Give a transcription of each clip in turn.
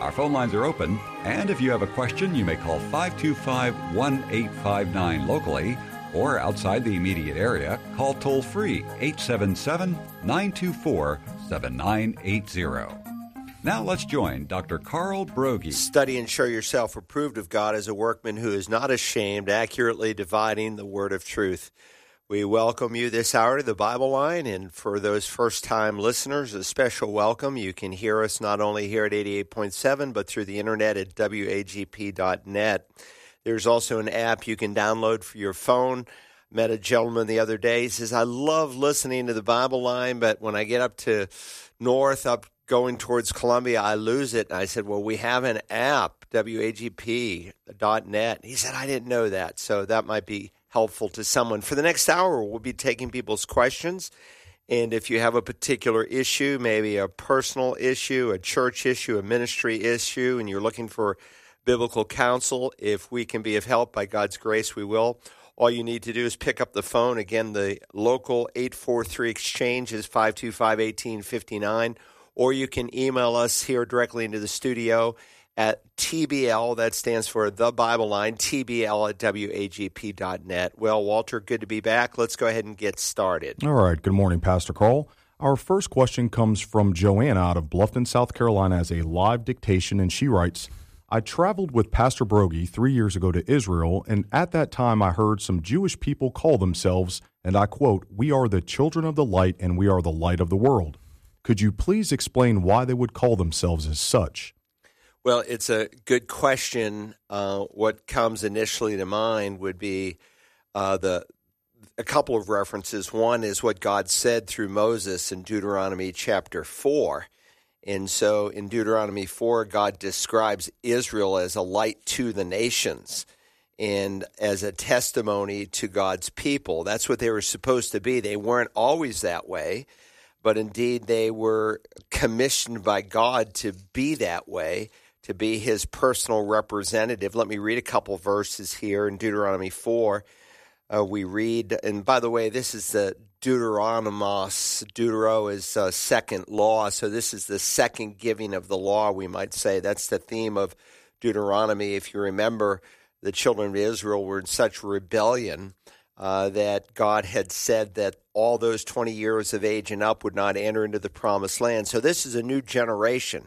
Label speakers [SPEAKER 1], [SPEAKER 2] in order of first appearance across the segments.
[SPEAKER 1] Our phone lines are open, and if you have a question, you may call 525 1859 locally or outside the immediate area, call toll free 877 924 7980. Now let's join Dr. Carl Broggi.
[SPEAKER 2] Study and show yourself approved of God as a workman who is not ashamed, accurately dividing the word of truth. We welcome you this hour to the Bible line, and for those first time listeners, a special welcome. You can hear us not only here at 88.7, but through the internet at wagp.net. There's also an app you can download for your phone. Met a gentleman the other day. He says, I love listening to the Bible line, but when I get up to north, up going towards Columbia, I lose it. And I said, Well, we have an app, wagp.net. He said, I didn't know that. So that might be helpful to someone. For the next hour, we'll be taking people's questions. And if you have a particular issue, maybe a personal issue, a church issue, a ministry issue, and you're looking for biblical counsel, if we can be of help by God's grace, we will. All you need to do is pick up the phone. Again, the local 843 exchange is 525 1859, or you can email us here directly into the studio at TBL, that stands for The Bible Line, TBL at WAGP.net. Well, Walter, good to be back. Let's go ahead and get started.
[SPEAKER 3] All right. Good morning, Pastor Carl. Our first question comes from Joanna out of Bluffton, South Carolina, as a live dictation, and she writes I traveled with Pastor Broggi three years ago to Israel, and at that time I heard some Jewish people call themselves, and I quote, We are the children of the light, and we are the light of the world. Could you please explain why they would call themselves as such?
[SPEAKER 2] Well, it's a good question. Uh, what comes initially to mind would be uh, the a couple of references. One is what God said through Moses in Deuteronomy chapter four, and so in Deuteronomy four, God describes Israel as a light to the nations and as a testimony to God's people. That's what they were supposed to be. They weren't always that way, but indeed they were commissioned by God to be that way to be his personal representative. Let me read a couple verses here in Deuteronomy 4. Uh, we read, and by the way, this is the Deuteronomos. Deutero is uh, second law, so this is the second giving of the law, we might say. That's the theme of Deuteronomy. If you remember, the children of Israel were in such rebellion uh, that God had said that all those 20 years of age and up would not enter into the promised land. So this is a new generation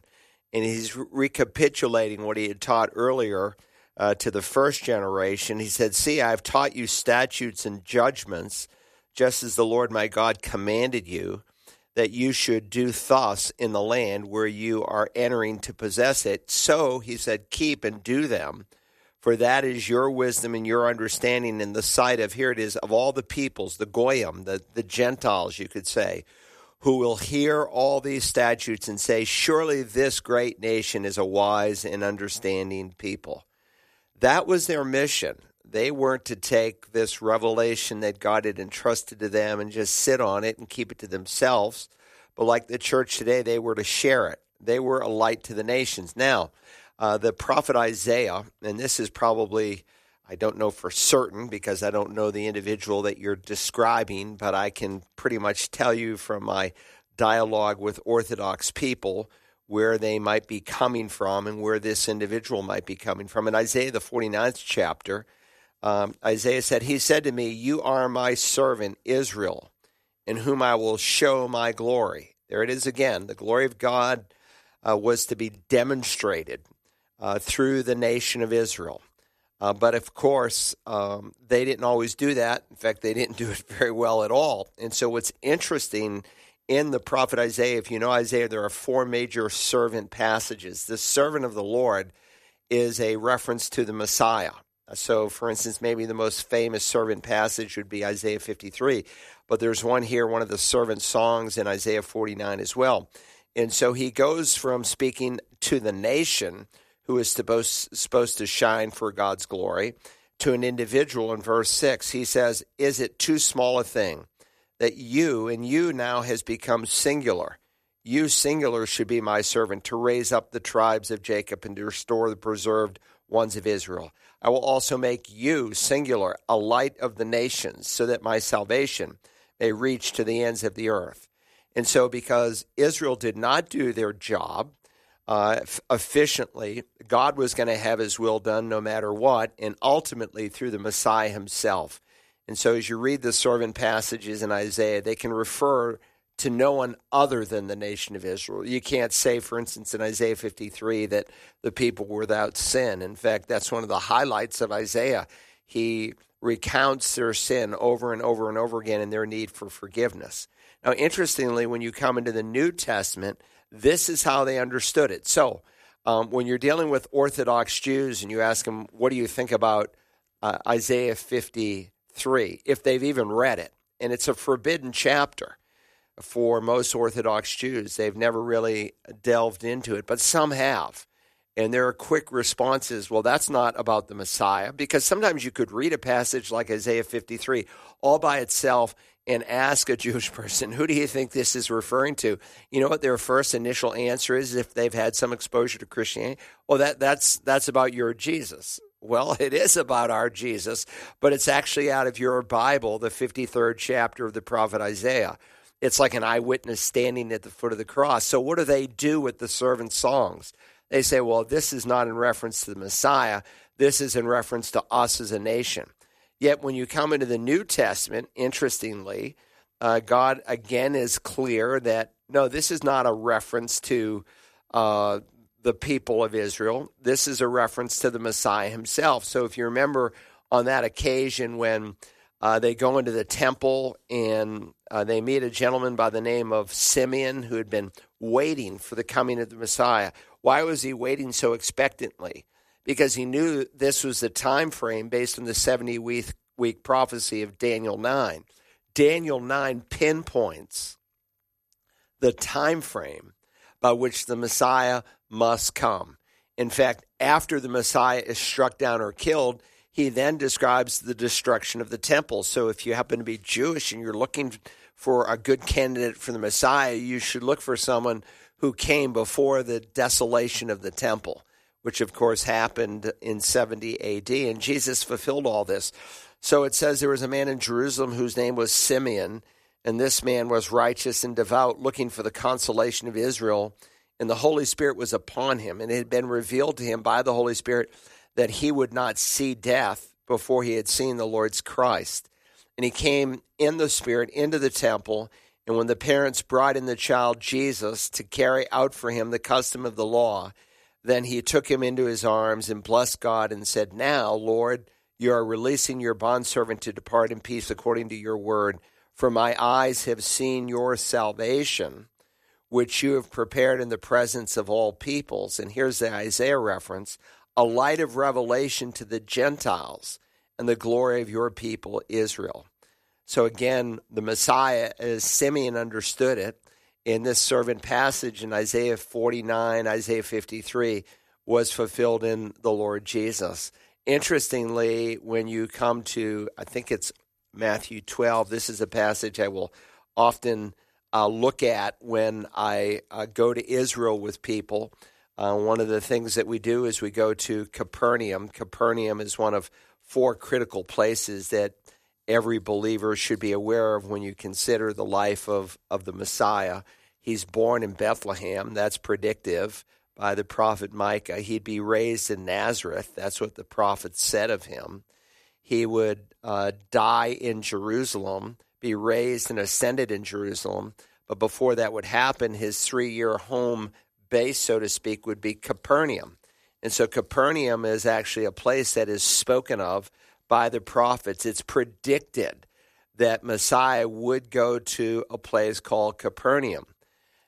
[SPEAKER 2] and he's recapitulating what he had taught earlier uh, to the first generation. He said, See, I have taught you statutes and judgments, just as the Lord my God commanded you, that you should do thus in the land where you are entering to possess it. So, he said, keep and do them. For that is your wisdom and your understanding in the sight of, here it is, of all the peoples, the Goyim, the, the Gentiles, you could say, who will hear all these statutes and say, Surely this great nation is a wise and understanding people. That was their mission. They weren't to take this revelation that God had entrusted to them and just sit on it and keep it to themselves. But like the church today, they were to share it. They were a light to the nations. Now, uh, the prophet Isaiah, and this is probably I don't know for certain because I don't know the individual that you're describing, but I can pretty much tell you from my dialogue with Orthodox people where they might be coming from and where this individual might be coming from. In Isaiah, the 49th chapter, um, Isaiah said, He said to me, You are my servant, Israel, in whom I will show my glory. There it is again. The glory of God uh, was to be demonstrated uh, through the nation of Israel. Uh, but of course, um, they didn't always do that. In fact, they didn't do it very well at all. And so, what's interesting in the prophet Isaiah, if you know Isaiah, there are four major servant passages. The servant of the Lord is a reference to the Messiah. So, for instance, maybe the most famous servant passage would be Isaiah 53, but there's one here, one of the servant songs in Isaiah 49 as well. And so he goes from speaking to the nation who is supposed, supposed to shine for God's glory, to an individual in verse 6. He says, Is it too small a thing that you, and you now has become singular? You, singular, should be my servant to raise up the tribes of Jacob and to restore the preserved ones of Israel. I will also make you, singular, a light of the nations, so that my salvation may reach to the ends of the earth. And so, because Israel did not do their job uh, efficiently, God was going to have his will done no matter what, and ultimately through the Messiah himself. And so, as you read the servant passages in Isaiah, they can refer to no one other than the nation of Israel. You can't say, for instance, in Isaiah 53 that the people were without sin. In fact, that's one of the highlights of Isaiah. He recounts their sin over and over and over again and their need for forgiveness. Now, interestingly, when you come into the New Testament, this is how they understood it. So, um, when you're dealing with Orthodox Jews and you ask them, what do you think about uh, Isaiah 53, if they've even read it, and it's a forbidden chapter for most Orthodox Jews. They've never really delved into it, but some have. And there are quick responses. Well, that's not about the Messiah, because sometimes you could read a passage like Isaiah 53 all by itself and ask a Jewish person, who do you think this is referring to? You know what their first initial answer is if they've had some exposure to Christianity? Well, that, that's, that's about your Jesus. Well, it is about our Jesus, but it's actually out of your Bible, the 53rd chapter of the prophet Isaiah it's like an eyewitness standing at the foot of the cross. So, what do they do with the servant songs? They say, well, this is not in reference to the Messiah, this is in reference to us as a nation. Yet, when you come into the New Testament, interestingly, uh, God again is clear that no, this is not a reference to uh, the people of Israel. This is a reference to the Messiah himself. So, if you remember on that occasion when uh, they go into the temple and uh, they meet a gentleman by the name of Simeon who had been waiting for the coming of the Messiah. Why was he waiting so expectantly? Because he knew this was the time frame based on the 70 week, week prophecy of Daniel 9. Daniel 9 pinpoints the time frame by which the Messiah must come. In fact, after the Messiah is struck down or killed, he then describes the destruction of the temple. So if you happen to be Jewish and you're looking for a good candidate for the Messiah, you should look for someone who came before the desolation of the temple, which of course happened in 70 AD. And Jesus fulfilled all this. So it says there was a man in Jerusalem whose name was Simeon, and this man was righteous and devout, looking for the consolation of Israel. And the Holy Spirit was upon him, and it had been revealed to him by the Holy Spirit that he would not see death before he had seen the Lord's Christ. And he came in the Spirit into the temple. And when the parents brought in the child Jesus to carry out for him the custom of the law, then he took him into his arms and blessed God and said, Now, Lord, you are releasing your bondservant to depart in peace according to your word. For my eyes have seen your salvation, which you have prepared in the presence of all peoples. And here's the Isaiah reference a light of revelation to the Gentiles and the glory of your people, Israel. So again, the Messiah, as Simeon understood it in this servant passage in Isaiah 49, Isaiah 53, was fulfilled in the Lord Jesus. Interestingly, when you come to, I think it's Matthew 12, this is a passage I will often uh, look at when I uh, go to Israel with people. Uh, one of the things that we do is we go to Capernaum. Capernaum is one of four critical places that every believer should be aware of when you consider the life of, of the Messiah. He's born in Bethlehem. That's predictive by the prophet Micah. He'd be raised in Nazareth. That's what the prophet said of him. He would uh, die in Jerusalem, be raised and ascended in Jerusalem. But before that would happen, his three year home base, so to speak, would be Capernaum. And so Capernaum is actually a place that is spoken of by the prophets. It's predicted that Messiah would go to a place called Capernaum.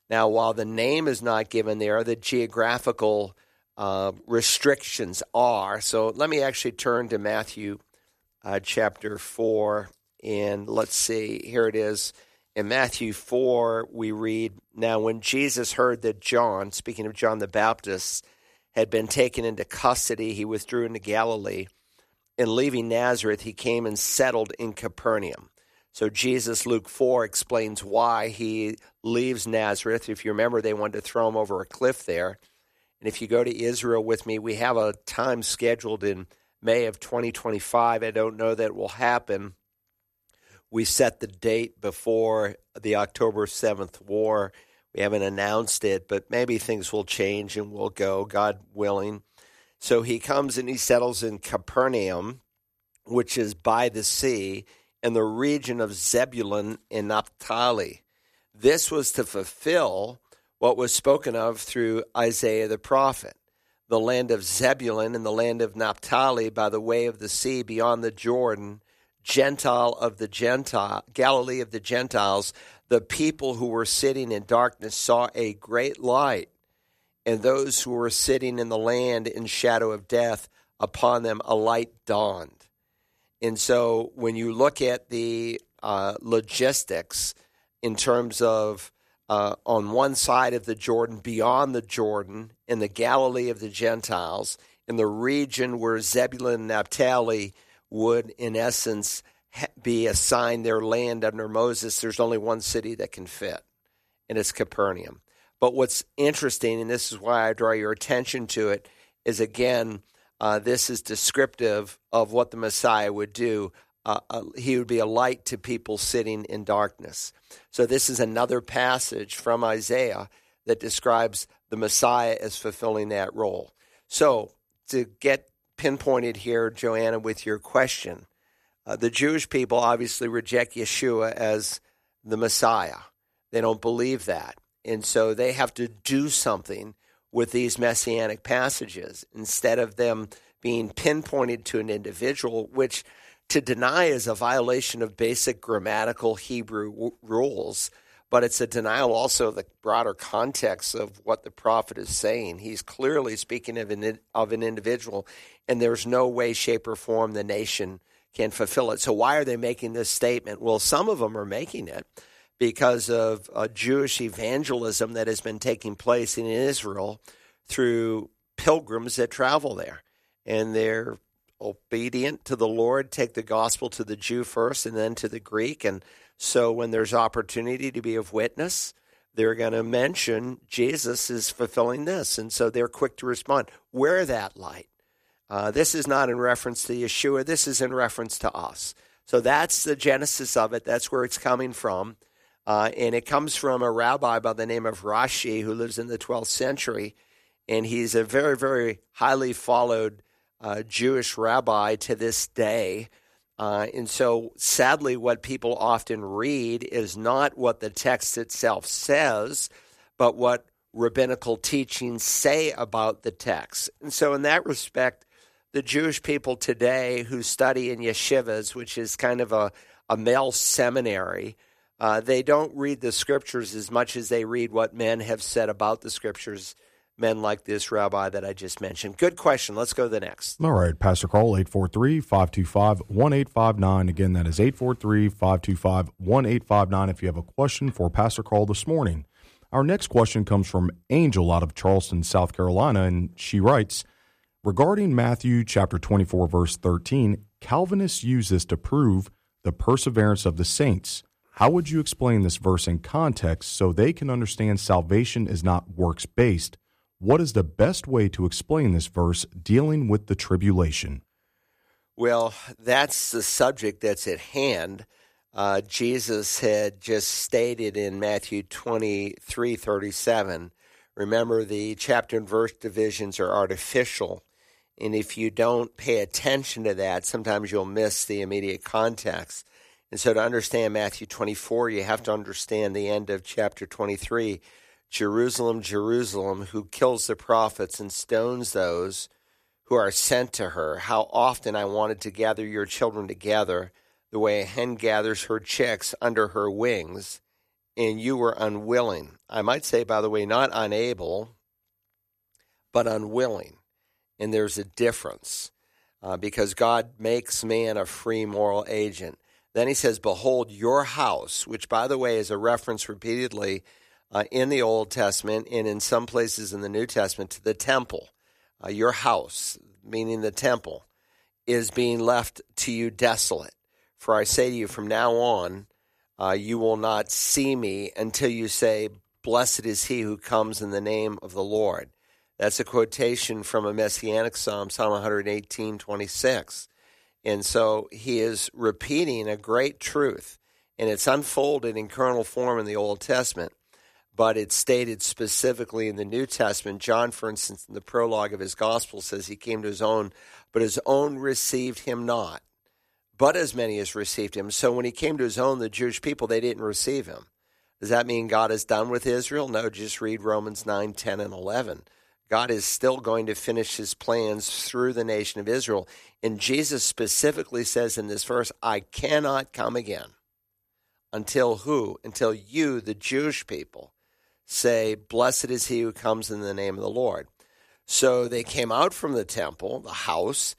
[SPEAKER 2] Now, while the name is not given there, the geographical uh, restrictions are. So let me actually turn to Matthew uh, chapter 4, and let's see, here it is. In Matthew 4, we read Now, when Jesus heard that John, speaking of John the Baptist, had been taken into custody, he withdrew into Galilee. And leaving Nazareth, he came and settled in Capernaum. So Jesus, Luke 4, explains why he leaves Nazareth. If you remember, they wanted to throw him over a cliff there. And if you go to Israel with me, we have a time scheduled in May of 2025. I don't know that will happen. We set the date before the October 7th war. We haven't announced it, but maybe things will change and we'll go, God willing. So he comes and he settles in Capernaum, which is by the sea in the region of Zebulun and Naphtali. This was to fulfill what was spoken of through Isaiah the prophet. The land of Zebulun and the land of Naphtali by the way of the sea beyond the Jordan, Gentile of the Gentile, Galilee of the Gentiles, the people who were sitting in darkness saw a great light, and those who were sitting in the land in shadow of death, upon them a light dawned. And so when you look at the uh, logistics in terms of uh, on one side of the Jordan, beyond the Jordan, in the Galilee of the Gentiles, in the region where Zebulun and Naphtali would, in essence, be assigned their land under Moses, there's only one city that can fit, and it's Capernaum. But what's interesting, and this is why I draw your attention to it, is again, uh, this is descriptive of what the Messiah would do. Uh, uh, he would be a light to people sitting in darkness. So, this is another passage from Isaiah that describes the Messiah as fulfilling that role. So, to get pinpointed here, Joanna, with your question, uh, the Jewish people obviously reject Yeshua as the Messiah. They don't believe that. And so they have to do something with these messianic passages instead of them being pinpointed to an individual, which to deny is a violation of basic grammatical Hebrew w- rules, but it's a denial also of the broader context of what the prophet is saying. He's clearly speaking of an, of an individual, and there's no way, shape, or form the nation can fulfill it. So, why are they making this statement? Well, some of them are making it because of a Jewish evangelism that has been taking place in Israel through pilgrims that travel there. And they're obedient to the Lord, take the gospel to the Jew first and then to the Greek. And so when there's opportunity to be of witness, they're going to mention Jesus is fulfilling this. And so they're quick to respond. Wear that light. Uh, this is not in reference to Yeshua, this is in reference to us. So that's the genesis of it. That's where it's coming from. Uh, and it comes from a rabbi by the name of Rashi who lives in the 12th century. And he's a very, very highly followed uh, Jewish rabbi to this day. Uh, and so, sadly, what people often read is not what the text itself says, but what rabbinical teachings say about the text. And so, in that respect, the Jewish people today who study in yeshivas, which is kind of a, a male seminary, uh, they don't read the scriptures as much as they read what men have said about the scriptures, men like this rabbi that I just mentioned. Good question. Let's go to the next.
[SPEAKER 3] All right, Pastor Carl, 843 525 1859. Again, that is 843 525 1859 if you have a question for Pastor Carl this morning. Our next question comes from Angel out of Charleston, South Carolina, and she writes Regarding Matthew chapter 24, verse 13, Calvinists use this to prove the perseverance of the saints. How would you explain this verse in context so they can understand salvation is not works based? What is the best way to explain this verse dealing with the tribulation?
[SPEAKER 2] Well, that's the subject that's at hand. Uh, Jesus had just stated in Matthew 23 37. Remember, the chapter and verse divisions are artificial. And if you don't pay attention to that, sometimes you'll miss the immediate context. And so to understand Matthew 24, you have to understand the end of chapter 23. Jerusalem, Jerusalem, who kills the prophets and stones those who are sent to her. How often I wanted to gather your children together the way a hen gathers her chicks under her wings, and you were unwilling. I might say, by the way, not unable, but unwilling. And there's a difference uh, because God makes man a free moral agent. Then he says, Behold, your house, which, by the way, is a reference repeatedly uh, in the Old Testament and in some places in the New Testament to the temple. uh, your house, meaning the temple, is being left to you desolate. For I say to you, from now on, uh, you will not see me until you say, Blessed is he who comes in the name of the Lord. That's a quotation from a messianic psalm, Psalm 118, 26. And so he is repeating a great truth, and it's unfolded in kernel form in the Old Testament, but it's stated specifically in the New Testament. John, for instance, in the prologue of his gospel, says he came to his own, but his own received him not, but as many as received him. So when he came to his own, the Jewish people, they didn't receive him. Does that mean God is done with Israel? No, just read Romans 9, 10, and 11. God is still going to finish his plans through the nation of Israel. And Jesus specifically says in this verse, I cannot come again until who? Until you, the Jewish people, say, Blessed is he who comes in the name of the Lord. So they came out from the temple, the house,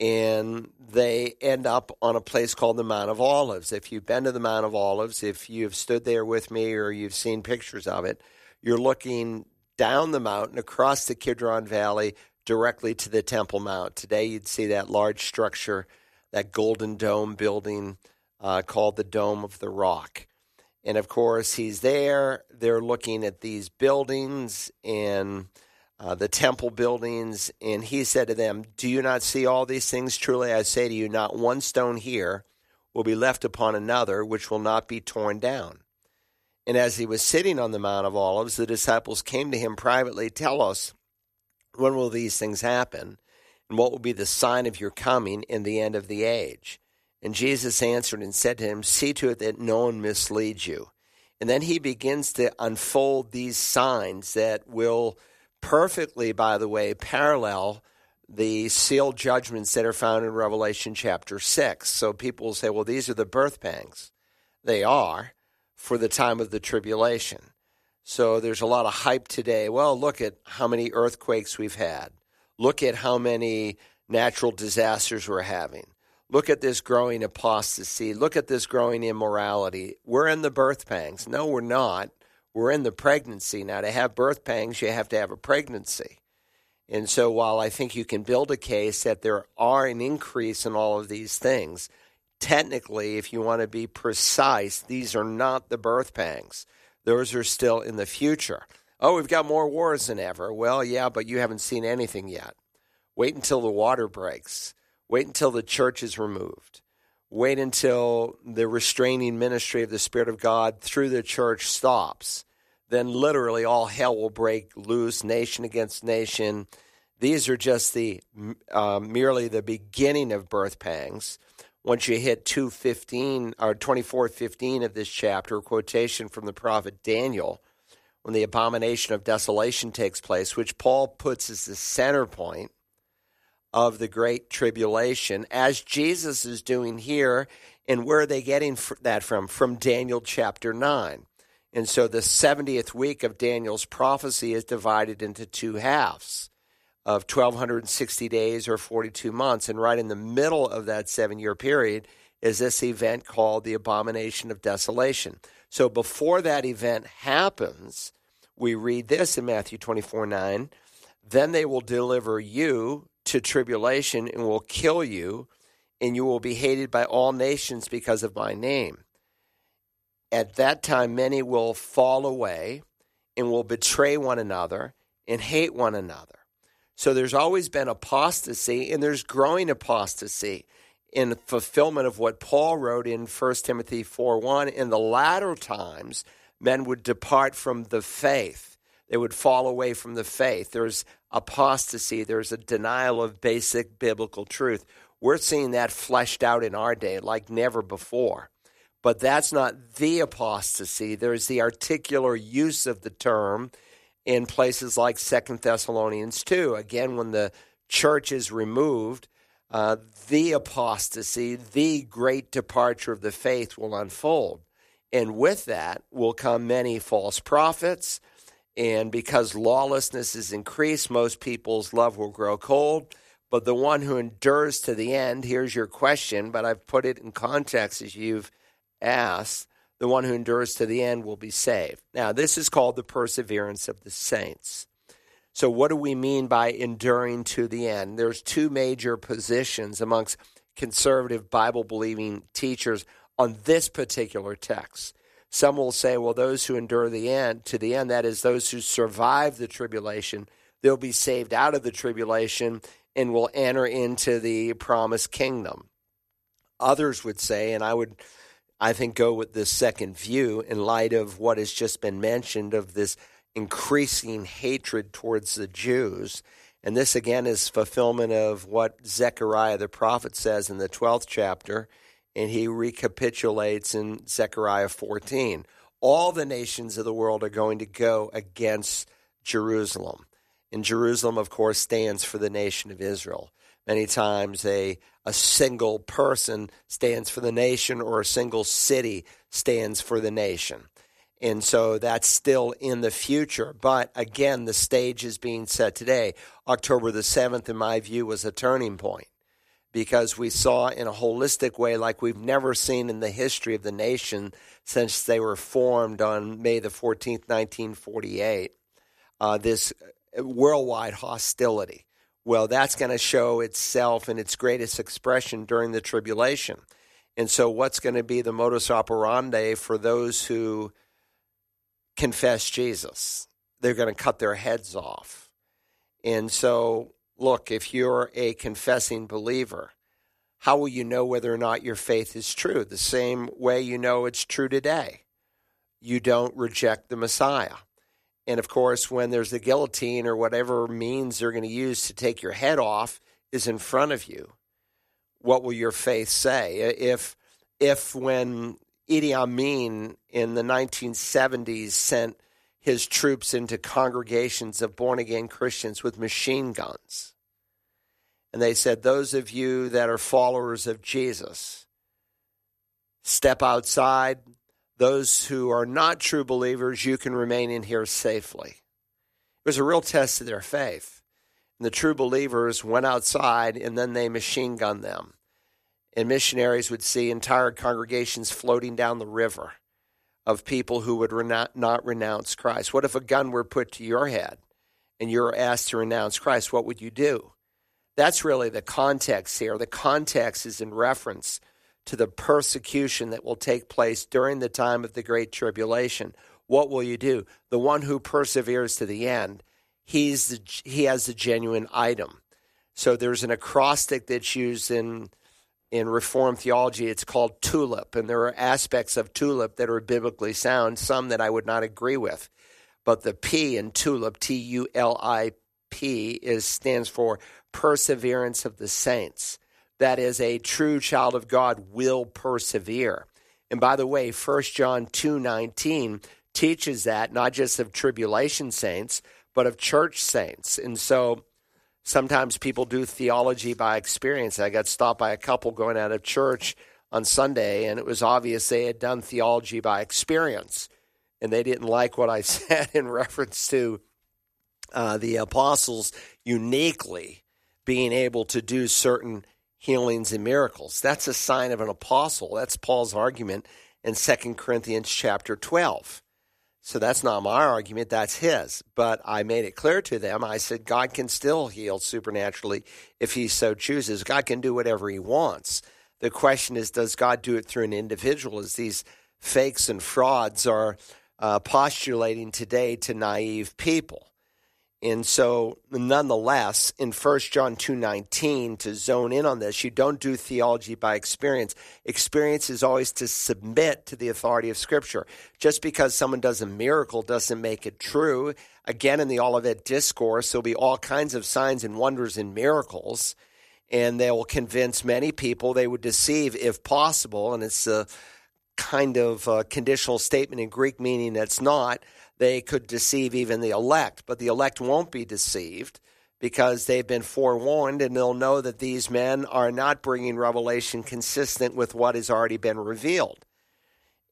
[SPEAKER 2] and they end up on a place called the Mount of Olives. If you've been to the Mount of Olives, if you've stood there with me or you've seen pictures of it, you're looking down the mountain across the Kidron Valley directly to the Temple Mount. Today, you'd see that large structure, that golden dome building uh, called the Dome of the Rock. And of course, he's there. They're looking at these buildings and uh, the temple buildings. And he said to them, Do you not see all these things? Truly, I say to you, not one stone here will be left upon another, which will not be torn down. And as he was sitting on the Mount of Olives, the disciples came to him privately, Tell us, when will these things happen? And what will be the sign of your coming in the end of the age? And Jesus answered and said to him, See to it that no one misleads you. And then he begins to unfold these signs that will perfectly, by the way, parallel the sealed judgments that are found in Revelation chapter 6. So people will say, well, these are the birth pangs. They are for the time of the tribulation. So there's a lot of hype today. Well, look at how many earthquakes we've had. Look at how many natural disasters we're having. Look at this growing apostasy. Look at this growing immorality. We're in the birth pangs. No, we're not. We're in the pregnancy. Now, to have birth pangs, you have to have a pregnancy. And so, while I think you can build a case that there are an increase in all of these things, technically, if you want to be precise, these are not the birth pangs. Those are still in the future. Oh, we've got more wars than ever. Well, yeah, but you haven't seen anything yet. Wait until the water breaks. Wait until the church is removed. Wait until the restraining ministry of the Spirit of God through the church stops. Then literally all hell will break loose, nation against nation. These are just the uh, merely the beginning of birth pangs once you hit 215 or 2415 of this chapter, a quotation from the prophet Daniel, when the abomination of desolation takes place, which Paul puts as the center point of the great tribulation, as Jesus is doing here. And where are they getting that from? From Daniel chapter 9. And so the 70th week of Daniel's prophecy is divided into two halves of 1,260 days or 42 months. And right in the middle of that seven year period is this event called the Abomination of Desolation. So before that event happens, we read this in Matthew 24 9. Then they will deliver you to tribulation and will kill you, and you will be hated by all nations because of my name. At that time, many will fall away and will betray one another and hate one another. So there's always been apostasy, and there's growing apostasy in fulfillment of what Paul wrote in 1 Timothy 4 1. In the latter times, men would depart from the faith, they would fall away from the faith. There's apostasy, there's a denial of basic biblical truth. We're seeing that fleshed out in our day like never before. But that's not the apostasy. There's the articular use of the term in places like Second Thessalonians 2. Again, when the church is removed, uh, the apostasy, the great departure of the faith will unfold. And with that will come many false prophets. And because lawlessness is increased, most people's love will grow cold. But the one who endures to the end, here's your question, but I've put it in context as you've asked the one who endures to the end will be saved. Now, this is called the perseverance of the saints. So, what do we mean by enduring to the end? There's two major positions amongst conservative Bible believing teachers on this particular text. Some will say, well, those who endure the end to the end, that is, those who survive the tribulation, they'll be saved out of the tribulation and will enter into the promised kingdom. Others would say, and I would, I think, go with this second view in light of what has just been mentioned of this increasing hatred towards the Jews. And this again is fulfillment of what Zechariah the prophet says in the 12th chapter, and he recapitulates in Zechariah 14. All the nations of the world are going to go against Jerusalem. And Jerusalem, of course, stands for the nation of Israel. Many times a, a single person stands for the nation, or a single city stands for the nation. And so that's still in the future. But again, the stage is being set today. October the 7th, in my view, was a turning point because we saw in a holistic way like we've never seen in the history of the nation since they were formed on May the 14th, 1948, uh, this worldwide hostility. Well, that's going to show itself in its greatest expression during the tribulation. And so, what's going to be the modus operandi for those who confess Jesus. They're going to cut their heads off. And so, look, if you're a confessing believer, how will you know whether or not your faith is true? The same way you know it's true today. You don't reject the Messiah. And of course, when there's the guillotine or whatever means they're going to use to take your head off is in front of you, what will your faith say? If if when Idi Amin in the 1970s sent his troops into congregations of born again Christians with machine guns. And they said, Those of you that are followers of Jesus, step outside. Those who are not true believers, you can remain in here safely. It was a real test of their faith. And the true believers went outside and then they machine gunned them and missionaries would see entire congregations floating down the river of people who would not renounce Christ. What if a gun were put to your head and you're asked to renounce Christ? What would you do? That's really the context here. The context is in reference to the persecution that will take place during the time of the Great Tribulation. What will you do? The one who perseveres to the end, he's the, he has the genuine item. So there's an acrostic that's used in in Reformed theology, it's called tulip, and there are aspects of tulip that are biblically sound, some that I would not agree with. But the P in tulip, T U L I P, is stands for perseverance of the saints. That is, a true child of God will persevere. And by the way, 1 John two nineteen teaches that not just of tribulation saints, but of church saints. And so sometimes people do theology by experience. I got stopped by a couple going out of church on Sunday, and it was obvious they had done theology by experience, and they didn't like what I said in reference to uh, the apostles uniquely being able to do certain healings and miracles. That's a sign of an apostle. That's Paul's argument in 2 Corinthians chapter 12. So that's not my argument, that's his. But I made it clear to them. I said, God can still heal supernaturally if he so chooses. God can do whatever he wants. The question is, does God do it through an individual as these fakes and frauds are uh, postulating today to naive people? And so, nonetheless, in 1 John 2.19, to zone in on this, you don't do theology by experience. Experience is always to submit to the authority of Scripture. Just because someone does a miracle doesn't make it true. Again, in the Olivet Discourse, there'll be all kinds of signs and wonders and miracles, and they will convince many people. They would deceive if possible, and it's a kind of a conditional statement in Greek meaning that's not – they could deceive even the elect, but the elect won't be deceived because they've been forewarned and they'll know that these men are not bringing revelation consistent with what has already been revealed.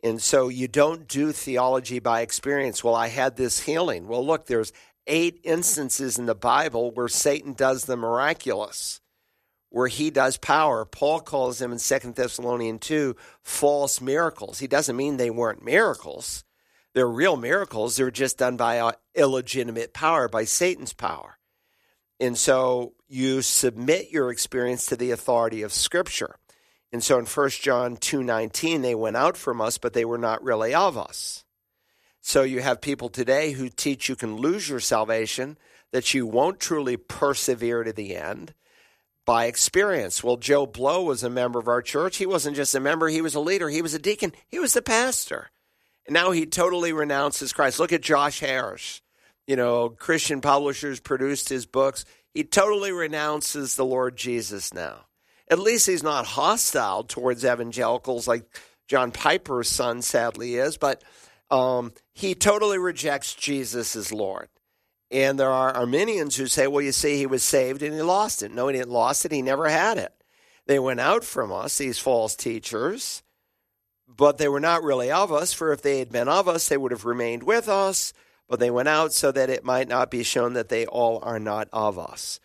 [SPEAKER 2] And so you don't do theology by experience. Well, I had this healing. Well, look, there's eight instances in the Bible where Satan does the miraculous, where he does power. Paul calls them in Second Thessalonians 2 false miracles. He doesn't mean they weren't miracles They're real miracles. They're just done by uh, illegitimate power, by Satan's power. And so you submit your experience to the authority of Scripture. And so in 1 John 2:19 they went out from us but they were not really of us. So you have people today who teach you can lose your salvation, that you won't truly persevere to the end by experience. Well, Joe Blow was a member of our church. He wasn't just a member, he was a leader, he was a deacon, he was the pastor. And now he totally renounces Christ. Look at Josh Harris. You know, Christian publishers produced his books. He totally renounces the Lord Jesus now. At least he's not hostile towards evangelicals like John Piper's son sadly is, but um, he totally rejects Jesus as Lord. And there are Arminians who say, well, you see, he was saved and he lost it. No, he didn't lost it. He never had it. They went out from us, these false teachers, but they were not really of us, for if they had been of us, they would have remained with us. But they went out so that it might not be shown that they all are not of us.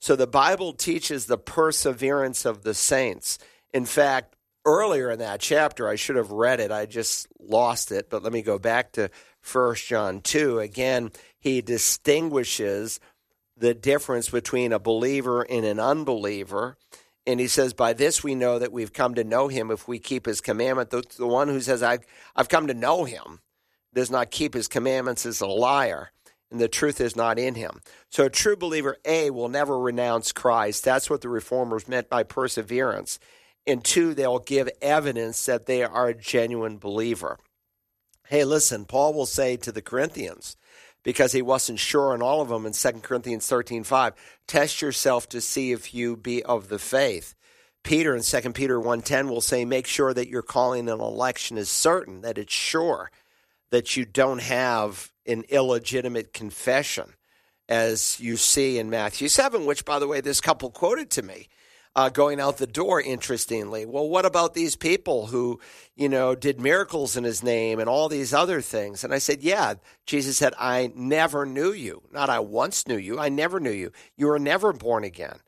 [SPEAKER 2] So the Bible teaches the perseverance of the saints. In fact, earlier in that chapter, I should have read it. I just lost it, but let me go back to 1 John 2. Again, he distinguishes the difference between a believer and an unbeliever. And he says, By this we know that we've come to know him if we keep his commandment. The, the one who says, I've, I've come to know him, does not keep his commandments is a liar, and the truth is not in him. So a true believer, A, will never renounce Christ. That's what the reformers meant by perseverance. And two, they'll give evidence that they are a genuine believer. Hey, listen, Paul will say to the Corinthians, because he wasn't sure on all of them in 2 Corinthians 13 5, test yourself to see if you be of the faith. Peter in 2 Peter 1.10 will say, make sure that your calling and election is certain, that it's sure, that you don't have an illegitimate confession, as you see in Matthew 7, which, by the way, this couple quoted to me uh, going out the door, interestingly. Well, what about these people who, you know, did miracles in his name and all these other things? And I said, Yeah, Jesus said, I never knew you. Not I once knew you, I never knew you. You were never born again.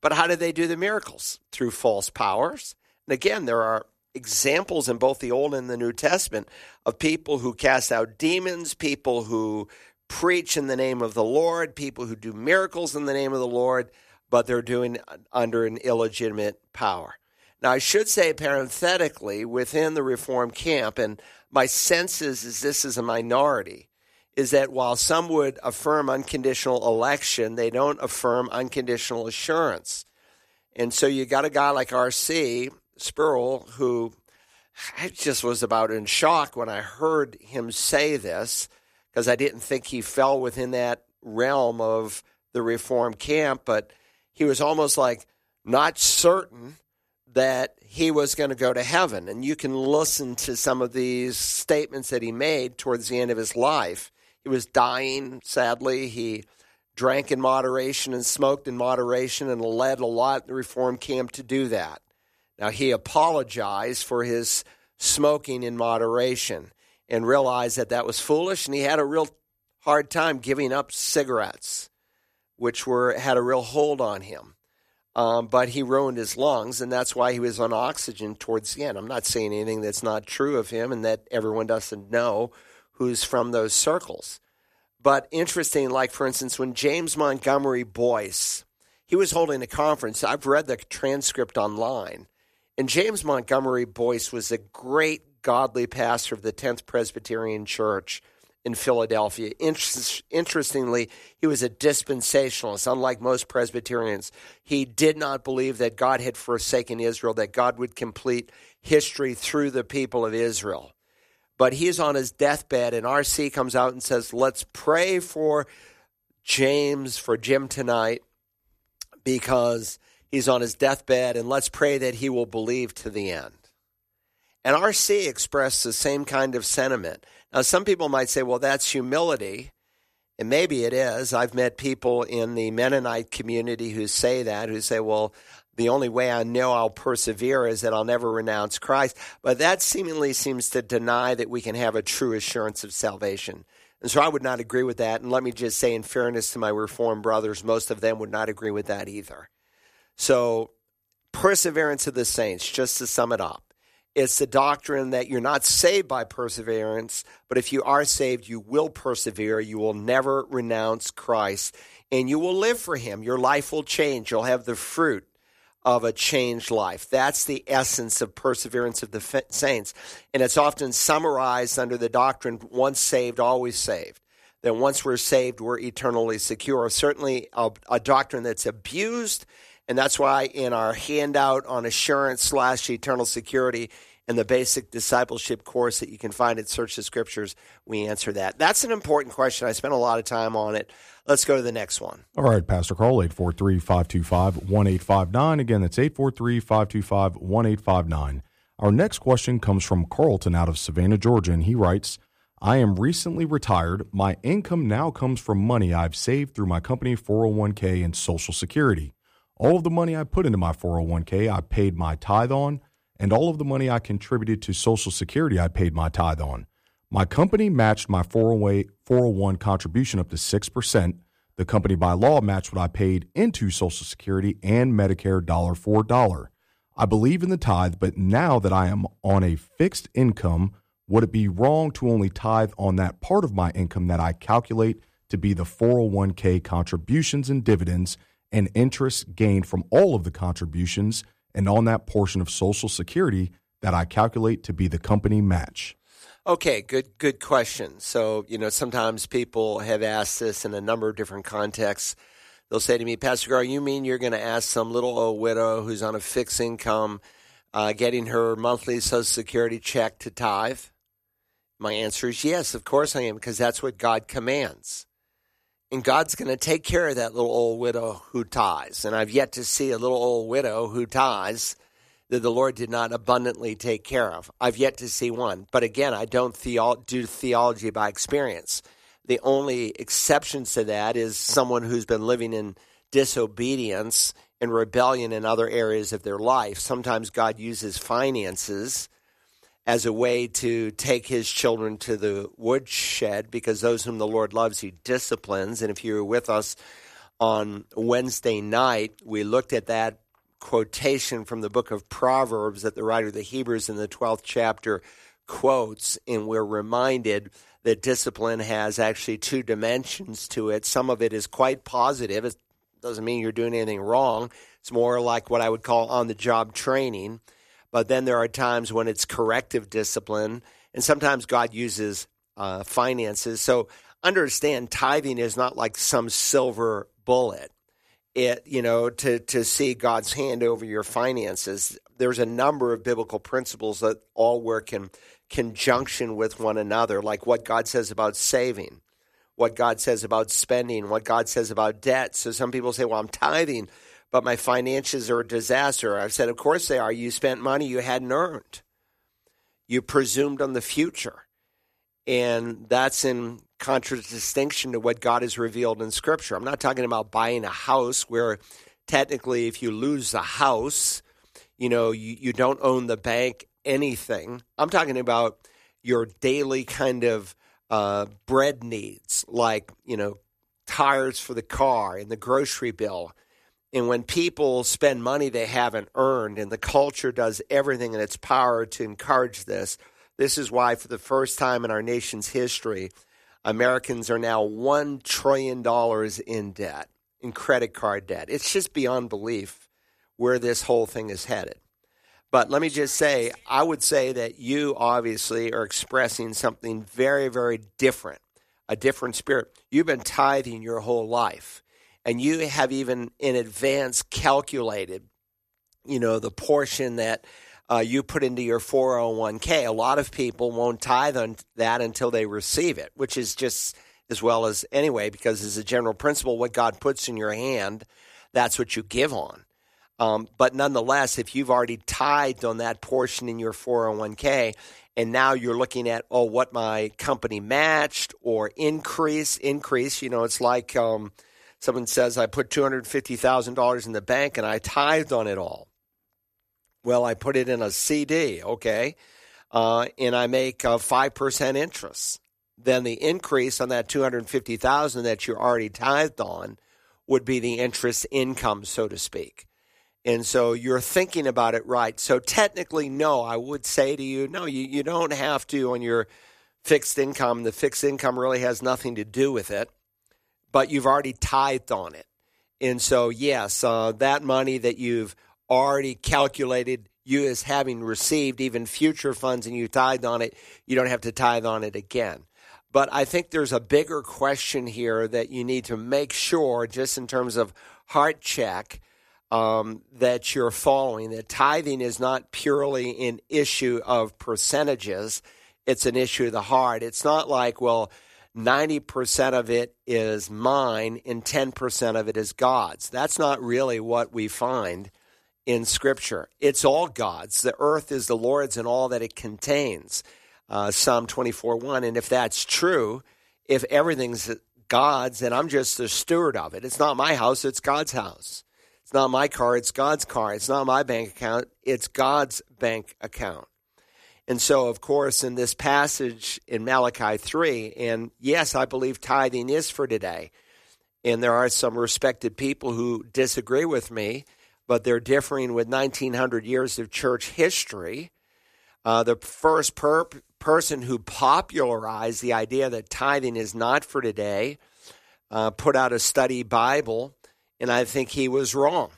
[SPEAKER 2] But how did they do the miracles? Through false powers. And again, there are examples in both the Old and the New Testament of people who cast out demons, people who preach in the name of the Lord, people who do miracles in the name of the Lord but they're doing under an illegitimate power. Now, I should say parenthetically within the reform camp, and my sense is, is this is a minority, is that while some would affirm unconditional election, they don't affirm unconditional assurance. And so you got a guy like R.C. Sproul who I just was about in shock when I heard him say this because I didn't think he fell within that realm of the reform camp, but – he was almost like not certain that he was going to go to heaven. And you can listen to some of these statements that he made towards the end of his life. He was dying, sadly. He drank in moderation and smoked in moderation and led a lot in the reform camp to do that. Now, he apologized for his smoking in moderation and realized that that was foolish, and he had a real hard time giving up cigarettes which were had a real hold on him. Um, but he ruined his lungs, and that's why he was on oxygen towards the end. I'm not saying anything that's not true of him and that everyone doesn't know who's from those circles. But interesting, like for instance, when James Montgomery Boice, he was holding a conference. I've read the transcript online, and James Montgomery Boice was a great godly pastor of the 10th Presbyterian Church in Philadelphia. interestingly, he was a dispensationalist, unlike most Presbyterians. He did not believe that God had forsaken Israel, that God would complete history through the people of Israel. But he's on his deathbed, and RC comes out and says, Let's pray for James, for Jim tonight, because he's on his deathbed, and let's pray that he will believe to the end. And RC expressed the same kind of sentiment. Now, some people might say, well, that's humility. And maybe it is. I've met people in the Mennonite community who say that, who say, well, the only way I know I'll persevere is that I'll never renounce Christ. But that seemingly seems to deny that we can have a true assurance of salvation. And so I would not agree with that. And let me just say, in fairness to my Reformed brothers, most of them would not agree with that either. So, perseverance of the saints, just to sum it up, It's the doctrine that you're not saved by perseverance, but if you are saved, you will persevere. You will never renounce Christ and you will live for him. Your life will change. You'll have the fruit of a changed life. That's the essence of perseverance of the saints. And it's often summarized under the doctrine once saved, always saved. That once we're saved, we're eternally secure. Certainly a, a doctrine that's abused. And that's why in our handout on assurance slash eternal security, and the basic discipleship course that you can find at Search the Scriptures, we answer that. That's an important question. I spent a lot of time on it. Let's go to the next one.
[SPEAKER 3] All right, Pastor Carl, 843 525 1859. Again, that's 843 525 1859. Our next question comes from Carlton out of Savannah, Georgia, and he writes I am recently retired. My income now comes from money I've saved through my company 401k and Social Security. All of the money I put into my 401k, I paid my tithe on and all of the money I contributed to Social Security, I paid my tithe on. My company matched my 401 contribution up to 6%. The company by law matched what I paid into Social Security and Medicare dollar for dollar. I believe in the tithe, but now that I am on a fixed income, would it be wrong to only tithe on that part of my income that I calculate to be the 401k contributions and dividends and interest gained from all of the contributions and on that portion of Social Security that I calculate to be the company match?
[SPEAKER 2] Okay, good good question. So, you know, sometimes people have asked this in a number of different contexts. They'll say to me, Pastor Carl, you mean you're going to ask some little old widow who's on a fixed income, uh, getting her monthly Social Security check to tithe? My answer is yes, of course I am, because that's what God commands. And God's going to take care of that little old widow who ties. And I've yet to see a little old widow who ties that the Lord did not abundantly take care of. I've yet to see one. But again, I don't theo- do theology by experience. The only exceptions to that is someone who's been living in disobedience and rebellion in other areas of their life. Sometimes God uses finances as a way to take his children to the woodshed because those whom the Lord loves, he disciplines. And if you were with us on Wednesday night, we looked at that quotation from the book of Proverbs that the writer of the Hebrews in the 12th chapter quotes, and we're reminded that discipline has actually two dimensions to it. Some of it is quite positive. It doesn't mean you're doing anything wrong. It's more like what I would call on the job training but then there are times when it's corrective discipline, and sometimes God uses uh, finances. So understand, tithing is not like some silver bullet. It you know to to see God's hand over your finances. There's a number of biblical principles that all work in conjunction with one another, like what God says about saving, what God says about spending, what God says about debt. So some people say, "Well, I'm tithing." But my finances are a disaster. I've said, of course they are. You spent money you hadn't earned. You presumed on the future. And that's in contradistinction to what God has revealed in Scripture. I'm not talking about buying a house where technically, if you lose the house, you know, you, you don't own the bank anything. I'm talking about your daily kind of uh, bread needs, like, you know, tires for the car and the grocery bill and when people spend money they haven't earned, and the culture does everything in its power to encourage this, this is why, for the first time in our nation's history, Americans are now $1 trillion in debt, in credit card debt. It's just beyond belief where this whole thing is headed. But let me just say, I would say that you obviously are expressing something very, very different, a different spirit. You've been tithing your whole life and you have even in advance calculated, you know, the portion that uh, you put into your 401k. A lot of people won't tithe on that until they receive it, which is just as well as anyway, because as a general principle, what God puts in your hand, that's what you give on. Um, but nonetheless, if you've already tithed on that portion in your 401k, and now you're looking at, oh, what my company matched or increase, increase, you know, it's like, um, Someone says, I put $250,000 in the bank and I tithed on it all. Well, I put it in a CD, okay, uh, and I make uh, 5% interest. Then the increase on that 250000 that you're already tithed on would be the interest income, so to speak. And so you're thinking about it right. So technically, no, I would say to you, no, you, you don't have to on your fixed income. The fixed income really has nothing to do with it, but you've already tithed on it. And so, yes, uh, that money that you've already calculated you as having received even future funds and you tithed on it, you don't have to tithe on it again. But I think there's a bigger question here that you need to make sure, just in terms of heart check, um, that you're following. That tithing is not purely an issue of percentages, it's an issue of the heart. It's not like, well, 90% of it is mine and 10% of it is God's. That's not really what we find in Scripture. It's all God's. The earth is the Lord's and all that it contains. Uh, Psalm 24 1. And if that's true, if everything's God's, and I'm just the steward of it. It's not my house, it's God's house. It's not my car, it's God's car. It's not my bank account, it's God's bank account. And so, of course, in this passage in Malachi 3, and yes, I believe tithing is for today. And there are some respected people who disagree with me but they're differing with 1900 years of church history. Uh, the first per- person who popularized the idea that tithing is not for today uh, put out a study Bible, and I think he was wrong.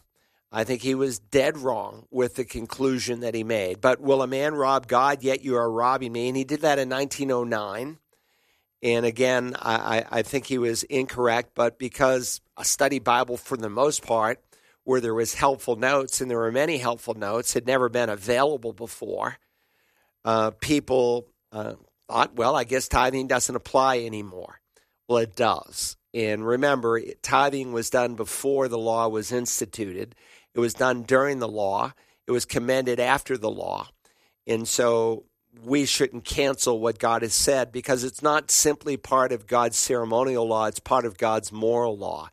[SPEAKER 2] I think he was dead wrong with the conclusion that he made. But will a man rob God, yet you are robbing me? And he did that in 1909. And again, I, I think he was incorrect, but because a study Bible, for the most part, where there was helpful notes, and there were many helpful notes, had never been available before. Uh, people uh, thought, well, I guess tithing doesn't apply anymore. Well, it does. And remember, tithing was done before the law was instituted. It was done during the law. It was commended after the law. And so we shouldn't cancel what God has said because it's not simply part of God's ceremonial law, it's part of God's moral law.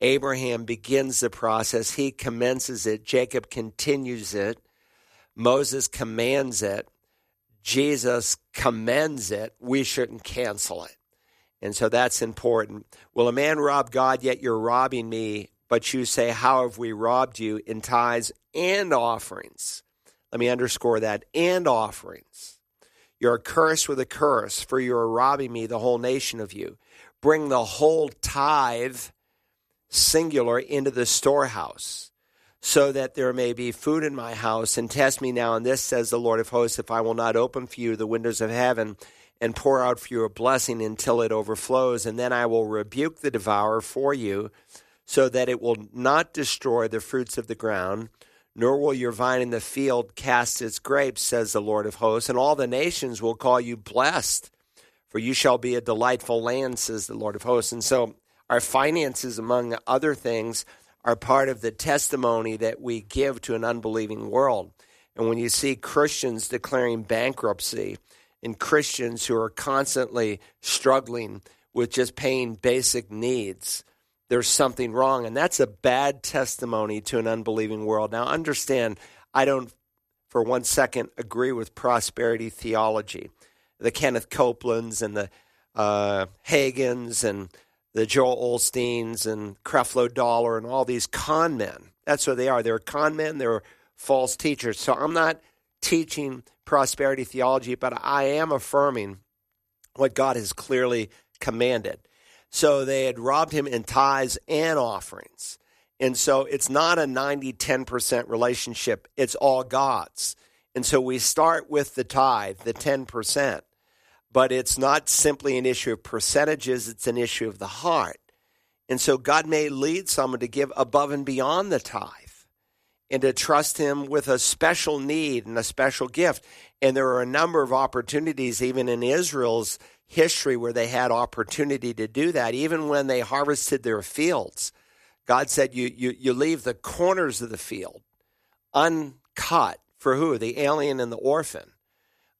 [SPEAKER 2] Abraham begins the process, he commences it, Jacob continues it, Moses commands it, Jesus commends it. We shouldn't cancel it. And so that's important. Will a man rob God, yet you're robbing me? But you say, How have we robbed you in tithes and offerings? Let me underscore that and offerings. You're cursed with a curse, for you are robbing me, the whole nation of you. Bring the whole tithe singular into the storehouse so that there may be food in my house and test me now and this says the lord of hosts if i will not open for you the windows of heaven and pour out for you a blessing until it overflows and then i will rebuke the devourer for you so that it will not destroy the fruits of the ground nor will your vine in the field cast its grapes says the lord of hosts and all the nations will call you blessed for you shall be a delightful land says the lord of hosts and so our finances, among other things, are part of the testimony that we give to an unbelieving world. And when you see Christians declaring bankruptcy and Christians who are constantly struggling with just paying basic needs, there's something wrong. And that's a bad testimony to an unbelieving world. Now, understand, I don't for one second agree with prosperity theology. The Kenneth Copelands and the uh, Hagins and the Joel Osteens and Creflo Dollar and all these con men. That's what they are. They're con men, they're false teachers. So I'm not teaching prosperity theology, but I am affirming what God has clearly commanded. So they had robbed him in tithes and offerings. And so it's not a 90 10% relationship, it's all God's. And so we start with the tithe, the 10% but it's not simply an issue of percentages, it's an issue of the heart. And so God may lead someone to give above and beyond the tithe and to trust Him with a special need and a special gift. And there are a number of opportunities, even in Israel's history, where they had opportunity to do that, even when they harvested their fields. God said, You, you, you leave the corners of the field uncut for who? The alien and the orphan.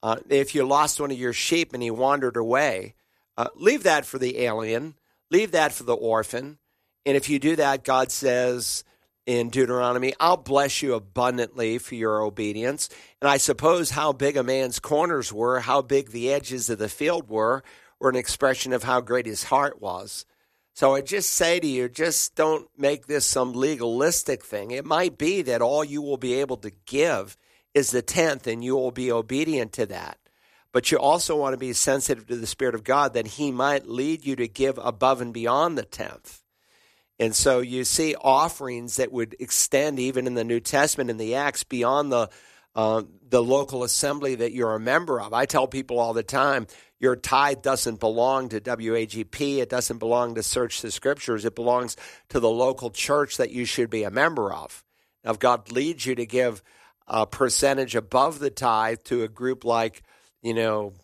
[SPEAKER 2] Uh, if you lost one of your sheep and he wandered away, uh, leave that for the alien, leave that for the orphan. And if you do that, God says in Deuteronomy, I'll bless you abundantly for your obedience. And I suppose how big a man's corners were, how big the edges of the field were, were an expression of how great his heart was. So I just say to you, just don't make this some legalistic thing. It might be that all you will be able to give is the tenth, and you will be obedient to that. But you also want to be sensitive to the Spirit of God that He might lead you to give above and beyond the tenth. And so you see offerings that would extend even in the New Testament in the Acts beyond the uh, the local assembly that you're a member of. I tell people all the time, your tithe doesn't belong to WAGP. It doesn't belong to Search the Scriptures. It belongs to the local church that you should be a member of. Now, if God leads you to give a percentage above the tithe to a group like, you know,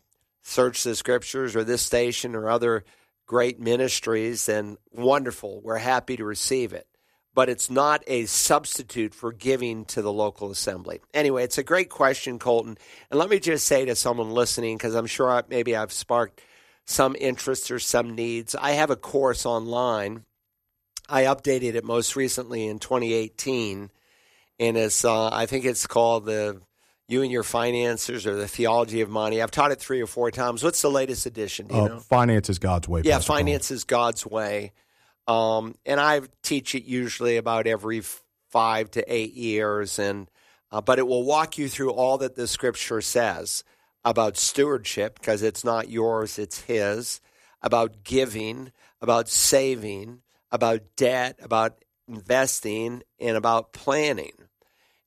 [SPEAKER 2] Search the Scriptures or this station or other great ministries, and wonderful. We're happy to receive it but it's not a substitute for giving to the local assembly. Anyway, it's a great question, Colton. And let me just say to someone listening, because I'm sure I, maybe I've sparked some interests or some needs. I have a course online. I updated it most recently in 2018, and it's uh, I think it's called the you and your finances or the theology of money. I've taught it three or four times. What's the latest edition? Do you uh, know?
[SPEAKER 3] Finance is God's way.
[SPEAKER 2] Yeah, finance is God's way. Um, and I teach it usually about every five to eight years, and uh, but it will walk you through all that the Scripture says about stewardship because it's not yours, it's His. About giving, about saving, about debt, about investing, and about planning.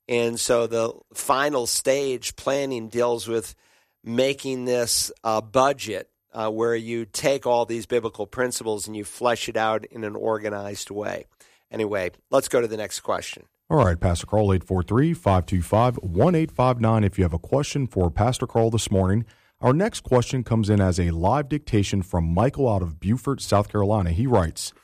[SPEAKER 2] And so the final stage, planning, deals with making this uh, budget uh, where you take all these biblical principles and you flesh it out in an organized way. Anyway, let's go to the next question.
[SPEAKER 3] All right, Pastor Carl, 843 525 1859. If you have a question for Pastor Carl this morning, our next question comes in as a live dictation from Michael out of Beaufort, South Carolina. He writes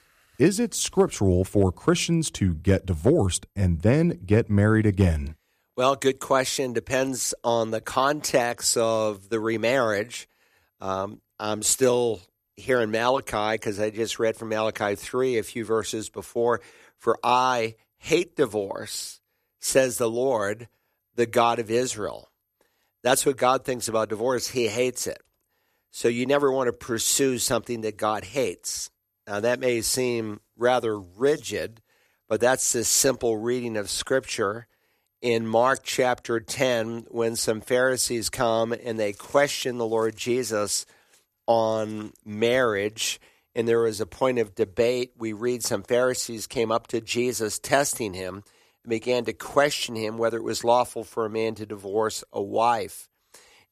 [SPEAKER 3] Is it scriptural for Christians to get divorced and then get married again?
[SPEAKER 2] Well, good question. Depends on the context of the remarriage. Um, I'm still here in Malachi because I just read from Malachi 3 a few verses before. For I hate divorce, says the Lord, the God of Israel. That's what God thinks about divorce. He hates it. So you never want to pursue something that God hates. Now, that may seem rather rigid, but that's the simple reading of Scripture. In Mark chapter 10, when some Pharisees come and they question the Lord Jesus on marriage, and there was a point of debate. We read some Pharisees came up to Jesus testing him and began to question him whether it was lawful for a man to divorce a wife.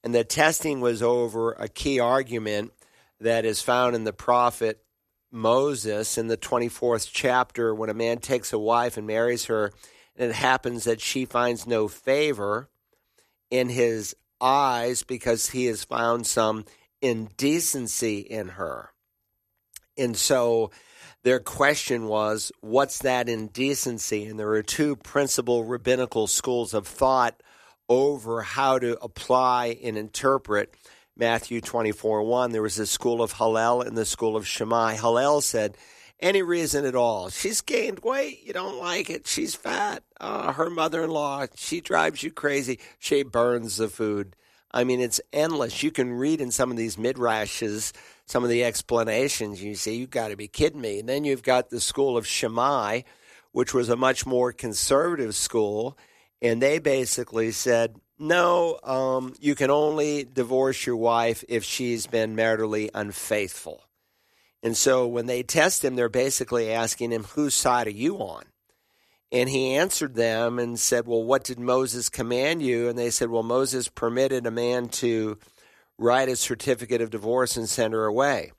[SPEAKER 2] And the testing was over a key argument that is found in the prophet Moses in the 24th chapter when a man takes a wife and marries her, and it happens that she finds no favor in his eyes because he has found some indecency in her. And so their question was, what's that indecency? And there are two principal rabbinical schools of thought over how to apply and interpret Matthew 24 1. There was a school of Hillel and the school of Shammai. Hillel said, any reason at all. She's gained weight. You don't like it. She's fat. Uh, her mother in law, she drives you crazy. She burns the food. I mean, it's endless. You can read in some of these midrashes some of the explanations. You say, you've got to be kidding me. And then you've got the school of Shammai, which was a much more conservative school. And they basically said, no, um, you can only divorce your wife if she's been maritally unfaithful. And so when they test him, they're basically asking him, whose side are you on? And he answered them and said, Well, what did Moses command you? And they said, Well, Moses permitted a man to write a certificate of divorce and send her away.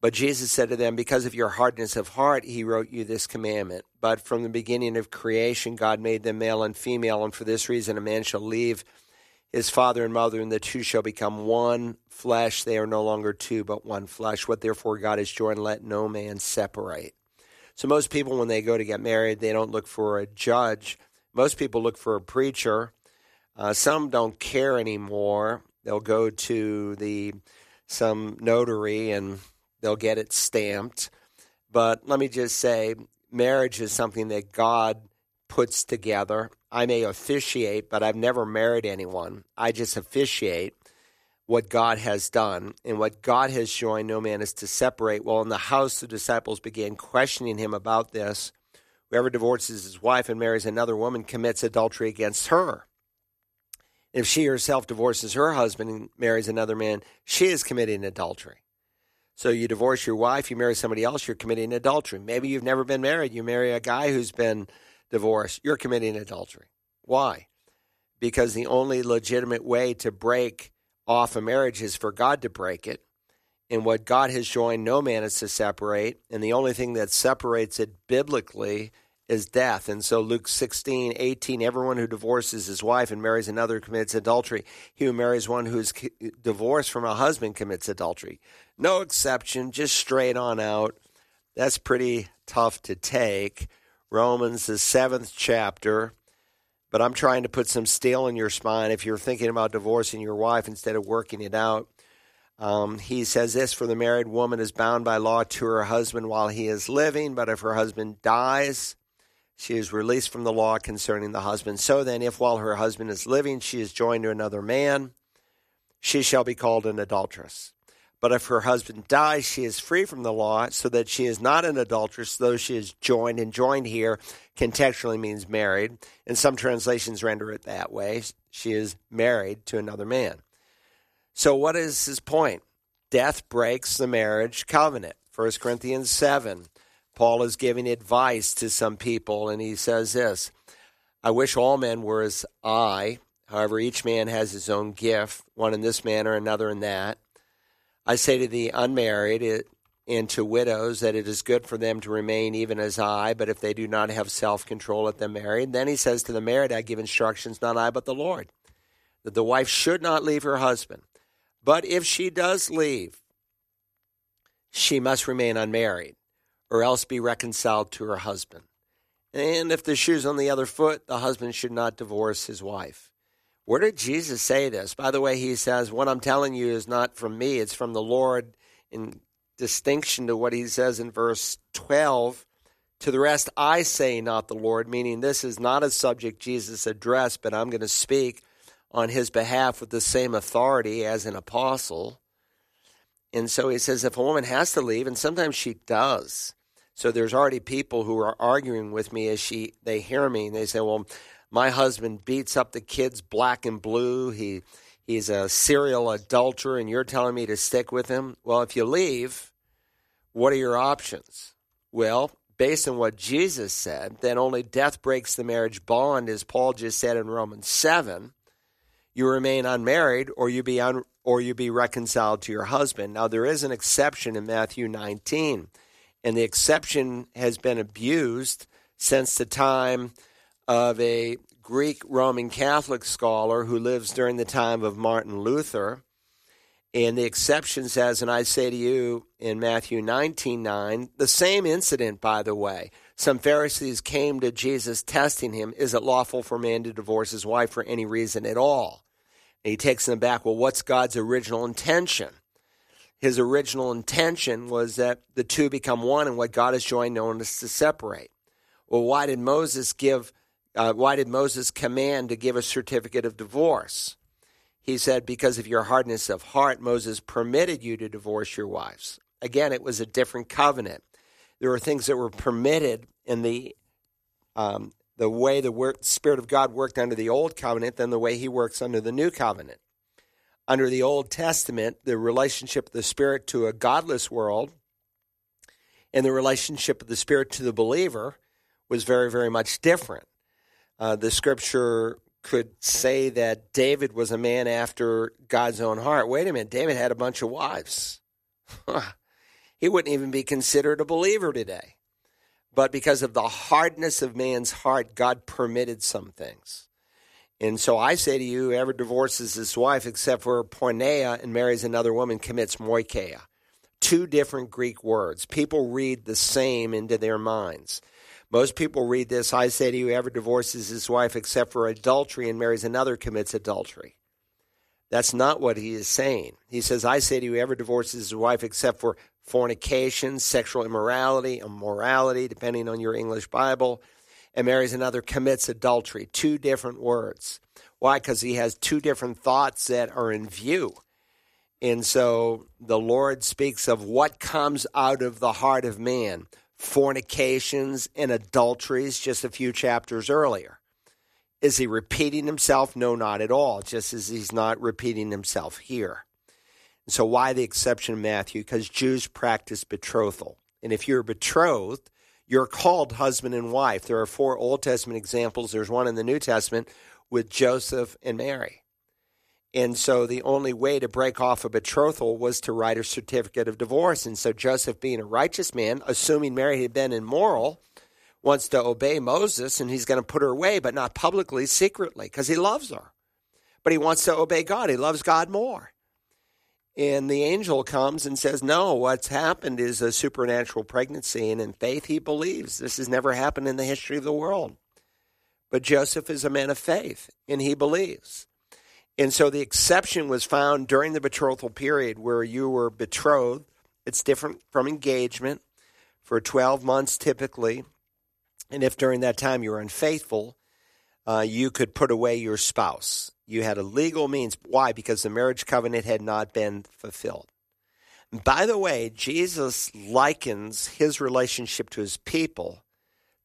[SPEAKER 2] But Jesus said to them, Because of your hardness of heart, he wrote you this commandment. But from the beginning of creation, God made them male and female, and for this reason, a man shall leave his father and mother, and the two shall become one flesh. They are no longer two, but one flesh. What therefore God has joined, let no man separate. So most people, when they go to get married, they don't look for a judge. Most people look for a preacher. Uh, some don't care anymore. They'll go to the some notary and they'll get it stamped. But let me just say, marriage is something that God puts together. I may officiate, but I've never married anyone. I just officiate. what God has done and what God has joined, no man is to separate. Well, in the house, the disciples began questioning him about this. Whoever divorces his wife and marries another woman commits adultery against her. If she herself divorces her husband and marries another man, she is committing adultery. So you divorce your wife, you marry somebody else, you're committing adultery. Maybe you've never been married, you marry a guy who's been divorced, you're committing adultery. Why? Because the only legitimate way to break off a marriage is for God to break it. And what God has joined, no man is to separate. And the only thing that separates it biblically is death. And so Luke 16, 18, everyone who divorces his wife and marries another commits adultery. He who marries one who's divorced from a husband commits adultery. No exception, just straight on out. That's pretty tough to take. Romans, the seventh chapter, but I'm trying to put some steel in your spine if you're thinking about divorcing your wife instead of working it out. Um, he says this For the married woman is bound by law to her husband while he is living, but if her husband dies, she is released from the law concerning the husband. So then, if while her husband is living she is joined to another man, she shall be called an adulteress. But if her husband dies, she is free from the law, so that she is not an adulteress, though she is joined. And joined here contextually means married. And some translations render it that way. She is married to another man. So, what is his point? Death breaks the marriage covenant. 1 Corinthians 7. Paul is giving advice to some people, and he says this I wish all men were as I. However, each man has his own gift, one in this manner, another in that. I say to the unmarried and to widows that it is good for them to remain even as I, but if they do not have self control, let them marry. And then he says to the married, I give instructions, not I, but the Lord, that the wife should not leave her husband. But if she does leave, she must remain unmarried, or else be reconciled to her husband. And if the shoe's on the other foot, the husband should not divorce his wife. Where did Jesus say this? By the way, he says, What I'm telling you is not from me, it's from the Lord, in distinction to what he says in verse 12. To the rest, I say, not the Lord, meaning this is not a subject Jesus addressed, but I'm going to speak on his behalf with the same authority as an apostle. And so he says, if a woman has to leave, and sometimes she does. So there's already people who are arguing with me as she they hear me and they say, Well, my husband beats up the kids black and blue. He he's a serial adulterer and you're telling me to stick with him? Well, if you leave, what are your options? Well, based on what Jesus said, then only death breaks the marriage bond, as Paul just said in Romans 7. You remain unmarried or you be un, or you be reconciled to your husband. Now there is an exception in Matthew 19, and the exception has been abused since the time of a Greek Roman Catholic scholar who lives during the time of Martin Luther. And the exception says, and I say to you in Matthew 19 9, the same incident, by the way. Some Pharisees came to Jesus testing him, is it lawful for a man to divorce his wife for any reason at all? And he takes them back, well, what's God's original intention? His original intention was that the two become one, and what God has joined, no one is to separate. Well, why did Moses give uh, why did Moses command to give a certificate of divorce? He said, Because of your hardness of heart, Moses permitted you to divorce your wives. Again, it was a different covenant. There were things that were permitted in the um, the way the work, Spirit of God worked under the old covenant than the way He works under the new covenant. Under the Old Testament, the relationship of the Spirit to a godless world and the relationship of the Spirit to the believer was very, very much different uh, the scripture could say that David was a man after God's own heart. Wait a minute, David had a bunch of wives. he wouldn't even be considered a believer today. But because of the hardness of man's heart, God permitted some things. And so I say to you, whoever divorces his wife except for porneia and marries another woman commits moicheia. Two different Greek words. People read the same into their minds. Most people read this I say to you, whoever divorces his wife except for adultery and marries another commits adultery. That's not what he is saying. He says, I say to you, whoever divorces his wife except for fornication, sexual immorality, immorality, depending on your English Bible, and marries another commits adultery. Two different words. Why? Because he has two different thoughts that are in view. And so the Lord speaks of what comes out of the heart of man fornications and adulteries just a few chapters earlier. Is he repeating himself? No, not at all, just as he's not repeating himself here. So, why the exception of Matthew? Because Jews practice betrothal. And if you're betrothed, you're called husband and wife. There are four Old Testament examples, there's one in the New Testament with Joseph and Mary. And so the only way to break off a betrothal was to write a certificate of divorce. And so Joseph, being a righteous man, assuming Mary had been immoral, wants to obey Moses and he's going to put her away, but not publicly, secretly, because he loves her. But he wants to obey God. He loves God more. And the angel comes and says, No, what's happened is a supernatural pregnancy. And in faith, he believes this has never happened in the history of the world. But Joseph is a man of faith, and he believes. And so the exception was found during the betrothal period where you were betrothed. It's different from engagement for 12 months typically. And if during that time you were unfaithful, uh, you could put away your spouse. You had a legal means. Why? Because the marriage covenant had not been fulfilled. by the way, Jesus likens his relationship to his people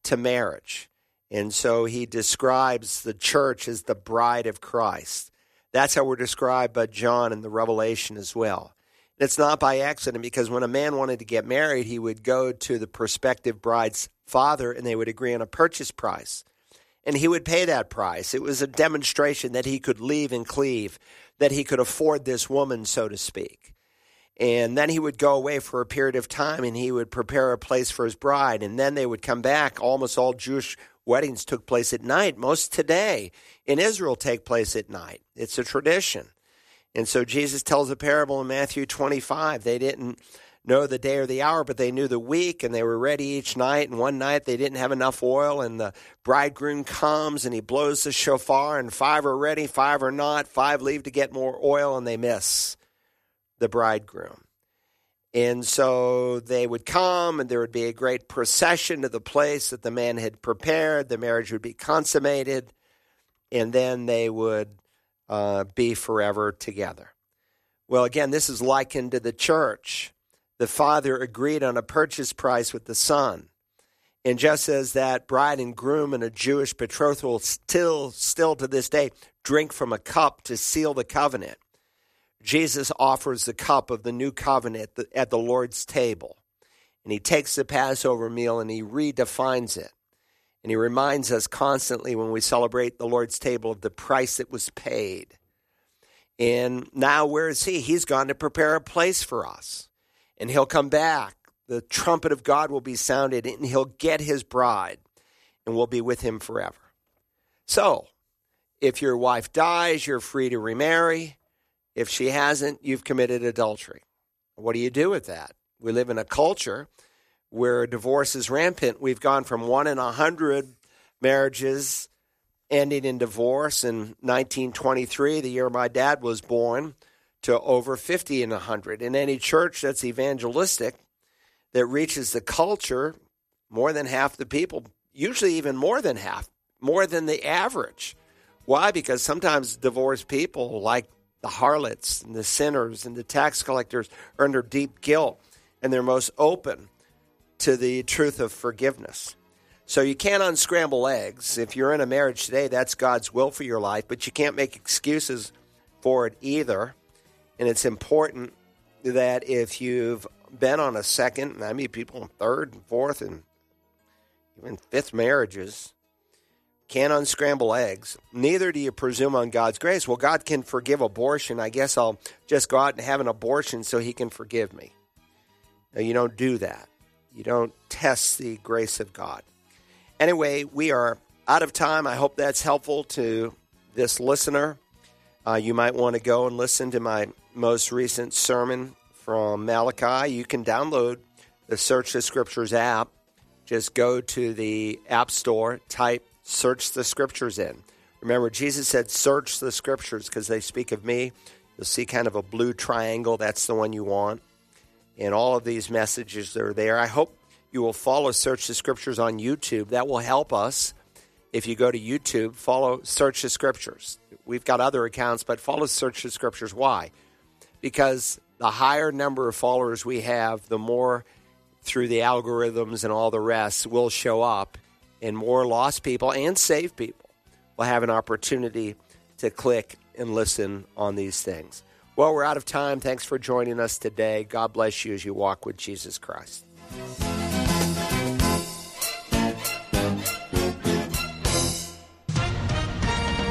[SPEAKER 2] to marriage. And so he describes the church as the bride of Christ. That's how we're described by John in the Revelation as well. It's not by accident because when a man wanted to get married, he would go to the prospective bride's father and they would agree on a purchase price. And he would pay that price. It was a demonstration that he could leave and cleave, that he could afford this woman, so to speak. And then he would go away for a period of time and he would prepare a place for his bride. And then they would come back. Almost all Jewish weddings took place at night. Most today in Israel take place at night. It's a tradition. And so Jesus tells a parable in Matthew 25. They didn't know the day or the hour, but they knew the week and they were ready each night. And one night they didn't have enough oil, and the bridegroom comes and he blows the shofar, and five are ready, five are not. Five leave to get more oil, and they miss the bridegroom. And so they would come, and there would be a great procession to the place that the man had prepared. The marriage would be consummated, and then they would uh, be forever together. Well, again, this is likened to the church the father agreed on a purchase price with the son. And just as that bride and groom in a Jewish betrothal still, still to this day, drink from a cup to seal the covenant, Jesus offers the cup of the new covenant at the Lord's table. And he takes the Passover meal and he redefines it. And he reminds us constantly when we celebrate the Lord's table of the price that was paid. And now, where is he? He's gone to prepare a place for us and he'll come back. The trumpet of God will be sounded, and he'll get his bride, and we'll be with him forever. So, if your wife dies, you're free to remarry. If she hasn't, you've committed adultery. What do you do with that? We live in a culture where divorce is rampant. We've gone from one in a hundred marriages ending in divorce in 1923, the year my dad was born to over 50 and 100. In any church that's evangelistic, that reaches the culture, more than half the people, usually even more than half, more than the average. Why? Because sometimes divorced people, like the harlots and the sinners and the tax collectors, are under deep guilt and they're most open to the truth of forgiveness. So you can't unscramble eggs. If you're in a marriage today, that's God's will for your life, but you can't make excuses for it either. And it's important that if you've been on a second, and I mean people in third and fourth and even fifth marriages, can't unscramble eggs. Neither do you presume on God's grace. Well, God can forgive abortion. I guess I'll just go out and have an abortion so He can forgive me. No, you don't do that. You don't test the grace of God. Anyway, we are out of time. I hope that's helpful to this listener. Uh, you might want to go and listen to my most recent sermon from Malachi. You can download the Search the Scriptures app. Just go to the App Store, type Search the Scriptures in. Remember, Jesus said, Search the Scriptures because they speak of me. You'll see kind of a blue triangle. That's the one you want. And all of these messages are there. I hope you will follow Search the Scriptures on YouTube. That will help us. If you go to YouTube, follow Search the Scriptures. We've got other accounts, but follow Search the Scriptures. Why? Because the higher number of followers we have, the more through the algorithms and all the rest will show up, and more lost people and saved people will have an opportunity to click and listen on these things. Well, we're out of time. Thanks for joining us today. God bless you as you walk with Jesus Christ.